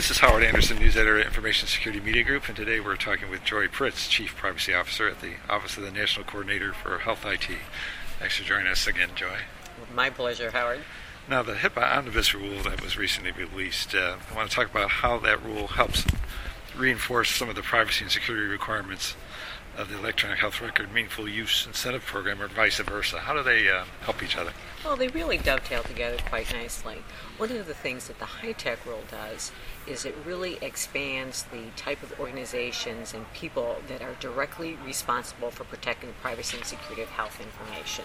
This is Howard Anderson, news editor at Information Security Media Group, and today we're talking with Joy Pritts, Chief Privacy Officer at the Office of the National Coordinator for Health IT. Thanks for joining us again, Joy. My pleasure, Howard. Now, the HIPAA Omnibus rule that was recently released, uh, I want to talk about how that rule helps reinforce some of the privacy and security requirements of the Electronic Health Record Meaningful Use Incentive Program, or vice versa. How do they uh, help each other? Well, they really dovetail together quite nicely. One of the things that the HITECH rule does is it really expands the type of organizations and people that are directly responsible for protecting the privacy and security of health information.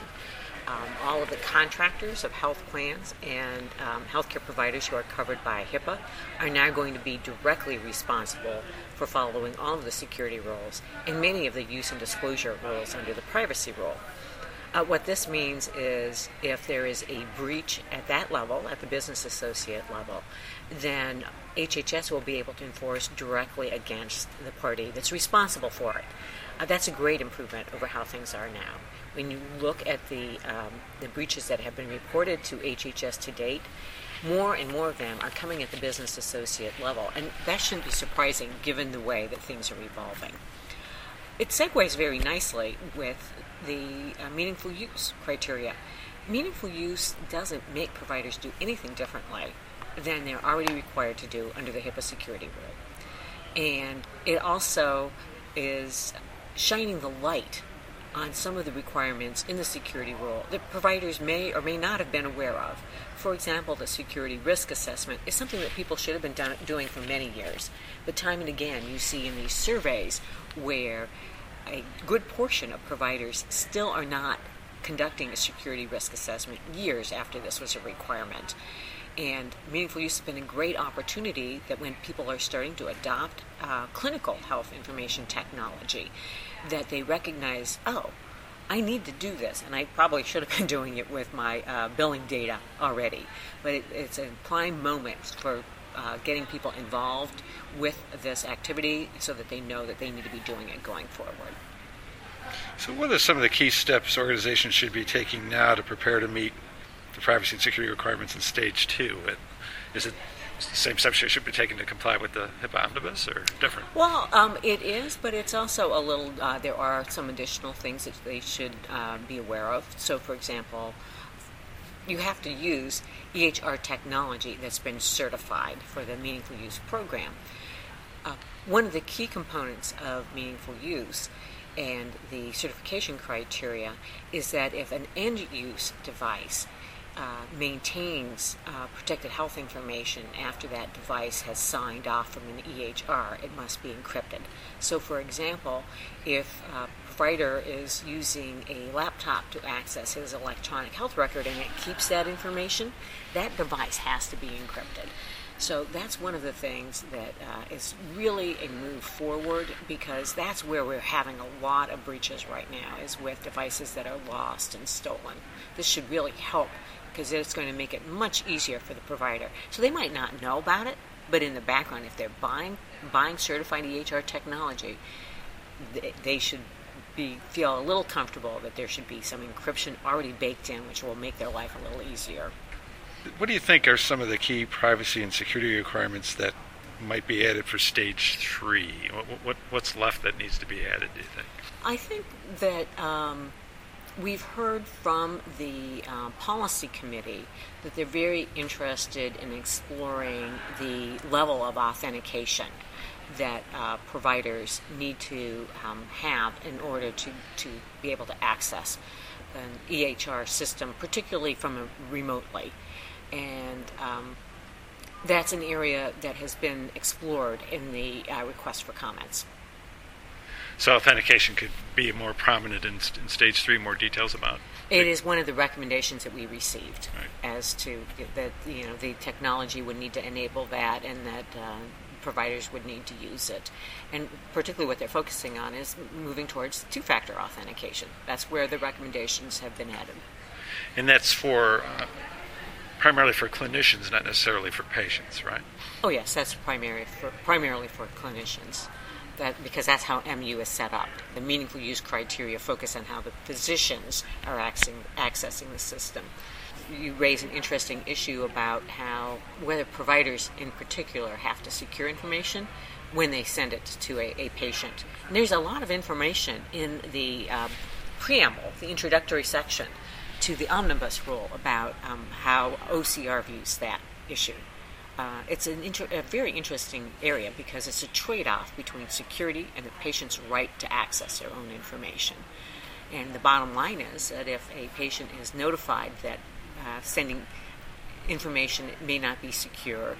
Um, all of the contractors of health plans and um, healthcare providers who are covered by HIPAA are now going to be directly responsible for following all of the security rules and many of the use and disclosure rules under the privacy rule. Uh, what this means is if there is a breach at that level, at the business associate level, then HHS will be able to enforce directly against the party that's responsible for it. Uh, that's a great improvement over how things are now. When you look at the, um, the breaches that have been reported to HHS to date, more and more of them are coming at the business associate level, and that shouldn't be surprising given the way that things are evolving. It segues very nicely with the uh, meaningful use criteria. Meaningful use doesn't make providers do anything differently than they're already required to do under the HIPAA security rule. And it also is shining the light on some of the requirements in the security rule that providers may or may not have been aware of. For example, the security risk assessment is something that people should have been done, doing for many years. But time and again, you see in these surveys where a good portion of providers still are not conducting a security risk assessment years after this was a requirement. And meaningful use has been a great opportunity that when people are starting to adopt uh, clinical health information technology, that they recognize, oh, I need to do this, and I probably should have been doing it with my uh, billing data already. But it, it's a prime moment for uh, getting people involved with this activity so that they know that they need to be doing it going forward. So, what are some of the key steps organizations should be taking now to prepare to meet the privacy and security requirements in stage two? Is it the same steps should be taken to comply with the HIPAA omnibus, or different? Well, um, it is, but it's also a little. Uh, there are some additional things that they should uh, be aware of. So, for example, you have to use EHR technology that's been certified for the Meaningful Use program. Uh, one of the key components of meaningful use and the certification criteria is that if an end use device uh, maintains uh, protected health information after that device has signed off from an EHR, it must be encrypted. So, for example, if provider is using a laptop to access his electronic health record and it keeps that information, that device has to be encrypted. So that's one of the things that uh, is really a move forward because that's where we're having a lot of breaches right now is with devices that are lost and stolen. This should really help because it's going to make it much easier for the provider. So they might not know about it, but in the background, if they're buying buying certified EHR technology, they, they should be feel a little comfortable that there should be some encryption already baked in, which will make their life a little easier. What do you think are some of the key privacy and security requirements that might be added for stage three? What, what, what's left that needs to be added, do you think? I think that um, we've heard from the uh, policy committee that they're very interested in exploring the level of authentication that uh, providers need to um, have in order to, to be able to access an EHR system, particularly from remotely. And um, that's an area that has been explored in the uh, request for comments. So authentication could be more prominent in, in stage three. More details about. It is one of the recommendations that we received Right. as to that you know the technology would need to enable that and that uh, providers would need to use it. And particularly what they're focusing on is moving towards two-factor authentication. That's where the recommendations have been added. And that's for uh, primarily for clinicians, not necessarily for patients, right? Oh yes, that's primary for, primarily for clinicians. That, because that's how MU is set up. The meaningful use criteria focus on how the physicians are accessing, accessing the system. you raise an interesting issue about how whether providers in particular have to secure information when they send it to a, a patient. And there's a lot of information in the um, preamble, the introductory section to the omnibus rule about um, how OCR views that issue. Uh, it's an inter- a very interesting area because it's a trade off between security and the patient's right to access their own information. And the bottom line is that if a patient is notified that uh, sending information may not be secure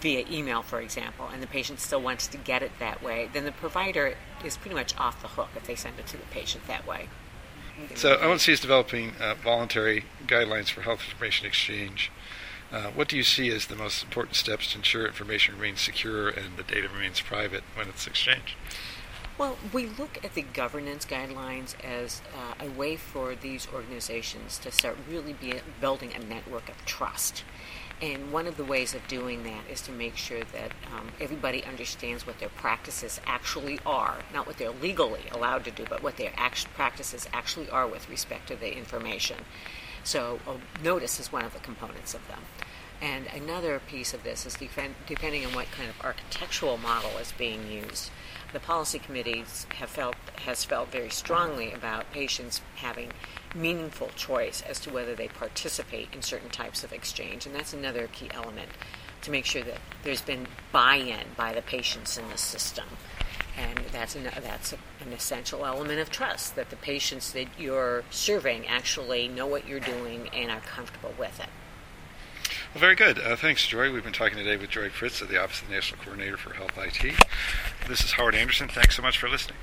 via email, for example, and the patient still wants to get it that way, then the provider is pretty much off the hook if they send it to the patient that way. So ONC is developing uh, voluntary guidelines for health information exchange. Uh, what do you see as the most important steps to ensure information remains secure and the data remains private when it's exchanged? Well, we look at the governance guidelines as uh, a way for these organizations to start really be building a network of trust. And one of the ways of doing that is to make sure that um, everybody understands what their practices actually are, not what they're legally allowed to do, but what their act- practices actually are with respect to the information. So, notice is one of the components of them. And another piece of this is defend, depending on what kind of architectural model is being used. The policy committees have felt has felt very strongly about patients having meaningful choice as to whether they participate in certain types of exchange, and that's another key element to make sure that there's been buy-in by the patients in the system. And that's an, that's an essential element of trust that the patients that you're serving actually know what you're doing and are comfortable with it. Well, very good. Uh, thanks, Joy. We've been talking today with Joy Pritts of the Office of the National Coordinator for Health IT. This is Howard Anderson. Thanks so much for listening.